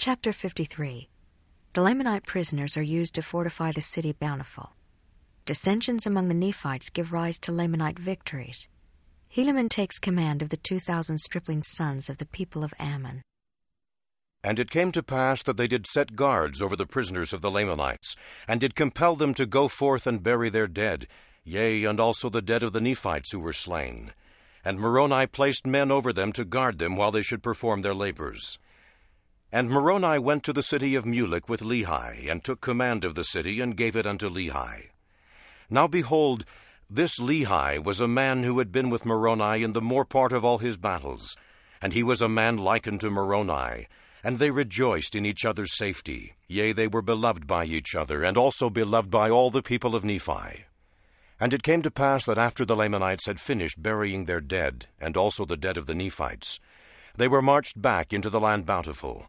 Chapter 53 The Lamanite prisoners are used to fortify the city Bountiful. Dissensions among the Nephites give rise to Lamanite victories. Helaman takes command of the 2,000 stripling sons of the people of Ammon. And it came to pass that they did set guards over the prisoners of the Lamanites, and did compel them to go forth and bury their dead, yea, and also the dead of the Nephites who were slain. And Moroni placed men over them to guard them while they should perform their labors. And Moroni went to the city of Mulek with Lehi, and took command of the city, and gave it unto Lehi. Now behold, this Lehi was a man who had been with Moroni in the more part of all his battles, and he was a man like unto Moroni, and they rejoiced in each other's safety. Yea, they were beloved by each other, and also beloved by all the people of Nephi. And it came to pass that after the Lamanites had finished burying their dead, and also the dead of the Nephites, they were marched back into the land bountiful.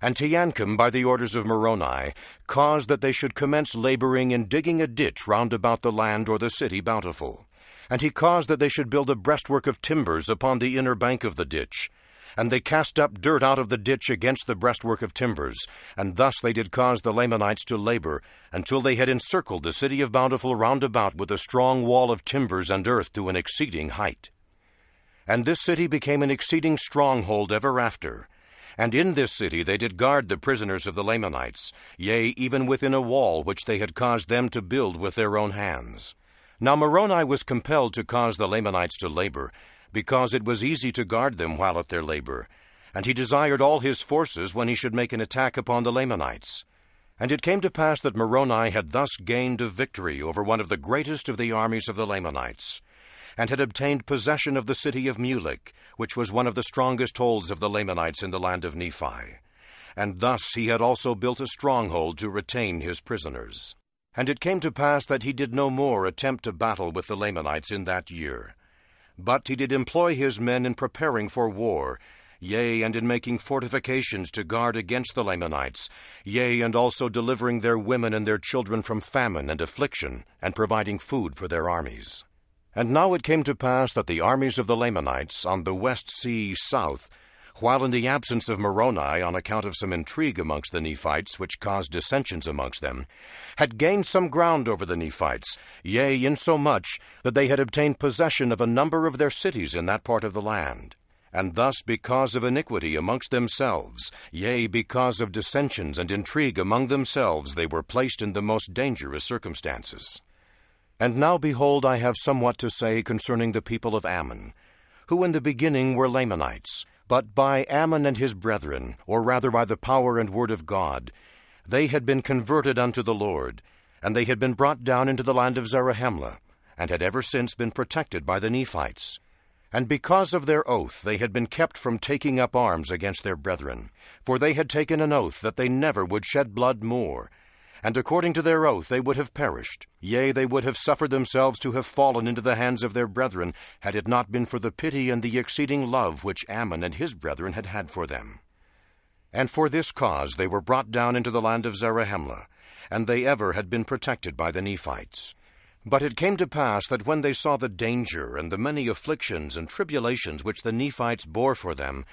And Teancum, by the orders of Moroni, caused that they should commence laboring in digging a ditch round about the land or the city bountiful. And he caused that they should build a breastwork of timbers upon the inner bank of the ditch. And they cast up dirt out of the ditch against the breastwork of timbers, and thus they did cause the Lamanites to labor, until they had encircled the city of Bountiful round about with a strong wall of timbers and earth to an exceeding height. And this city became an exceeding stronghold ever after. And in this city they did guard the prisoners of the Lamanites, yea, even within a wall which they had caused them to build with their own hands. Now Moroni was compelled to cause the Lamanites to labor, because it was easy to guard them while at their labor. And he desired all his forces when he should make an attack upon the Lamanites. And it came to pass that Moroni had thus gained a victory over one of the greatest of the armies of the Lamanites, and had obtained possession of the city of Mulek, which was one of the strongest holds of the Lamanites in the land of Nephi. And thus he had also built a stronghold to retain his prisoners. And it came to pass that he did no more attempt to battle with the Lamanites in that year. But he did employ his men in preparing for war, yea, and in making fortifications to guard against the Lamanites, yea, and also delivering their women and their children from famine and affliction, and providing food for their armies. And now it came to pass that the armies of the Lamanites on the west sea south, while in the absence of Moroni on account of some intrigue amongst the Nephites, which caused dissensions amongst them, had gained some ground over the Nephites, yea, insomuch that they had obtained possession of a number of their cities in that part of the land. And thus, because of iniquity amongst themselves, yea, because of dissensions and intrigue among themselves, they were placed in the most dangerous circumstances. And now, behold, I have somewhat to say concerning the people of Ammon, who in the beginning were Lamanites, but by Ammon and his brethren, or rather by the power and word of God, they had been converted unto the Lord, and they had been brought down into the land of Zarahemla, and had ever since been protected by the Nephites. And because of their oath they had been kept from taking up arms against their brethren, for they had taken an oath that they never would shed blood more, and according to their oath they would have perished. Yea, they would have suffered themselves to have fallen into the hands of their brethren, had it not been for the pity and the exceeding love which Ammon and his brethren had had for them. And for this cause they were brought down into the land of Zarahemla, and they ever had been protected by the Nephites. But it came to pass that when they saw the danger and the many afflictions and tribulations which the Nephites bore for them,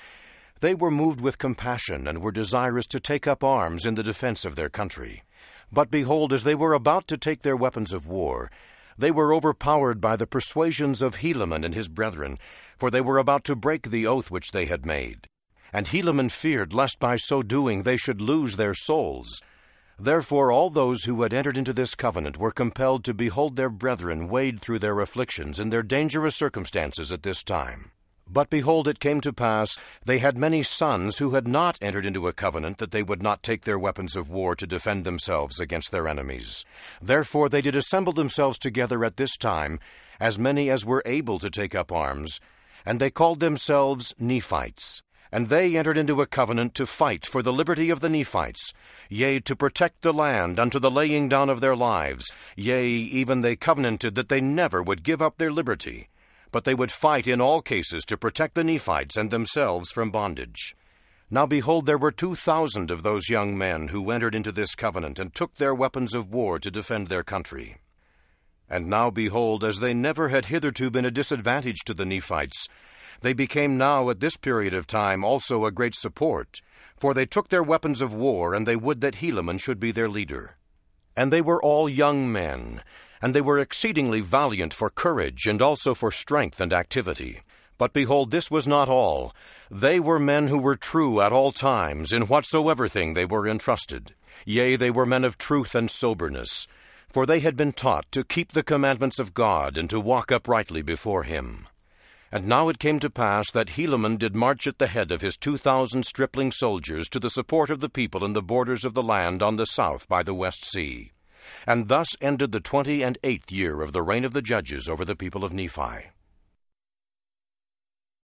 they were moved with compassion and were desirous to take up arms in the defense of their country. But behold, as they were about to take their weapons of war, they were overpowered by the persuasions of Helaman and his brethren, for they were about to break the oath which they had made. And Helaman feared lest by so doing they should lose their souls. Therefore all those who had entered into this covenant were compelled to behold their brethren wade through their afflictions and their dangerous circumstances at this time. But behold, it came to pass, they had many sons who had not entered into a covenant that they would not take their weapons of war to defend themselves against their enemies. Therefore they did assemble themselves together at this time, as many as were able to take up arms, and they called themselves Nephites. And they entered into a covenant to fight for the liberty of the Nephites, yea, to protect the land unto the laying down of their lives, yea, even they covenanted that they never would give up their liberty but they would fight in all cases to protect the Nephites and themselves from bondage. Now behold, there were two thousand of those young men who entered into this covenant and took their weapons of war to defend their country. And now behold, as they never had hitherto been a disadvantage to the Nephites, they became now at this period of time also a great support, for they took their weapons of war, and they would that Helaman should be their leader. And they were all young men, and they were exceedingly valiant for courage, and also for strength and activity. But behold, this was not all. They were men who were true at all times, in whatsoever thing they were entrusted. Yea, they were men of truth and soberness, for they had been taught to keep the commandments of God, and to walk uprightly before him. And now it came to pass that Helaman did march at the head of his two thousand stripling soldiers to the support of the people in the borders of the land on the south by the west sea. And thus ended the twenty and eighth year of the reign of the judges over the people of Nephi.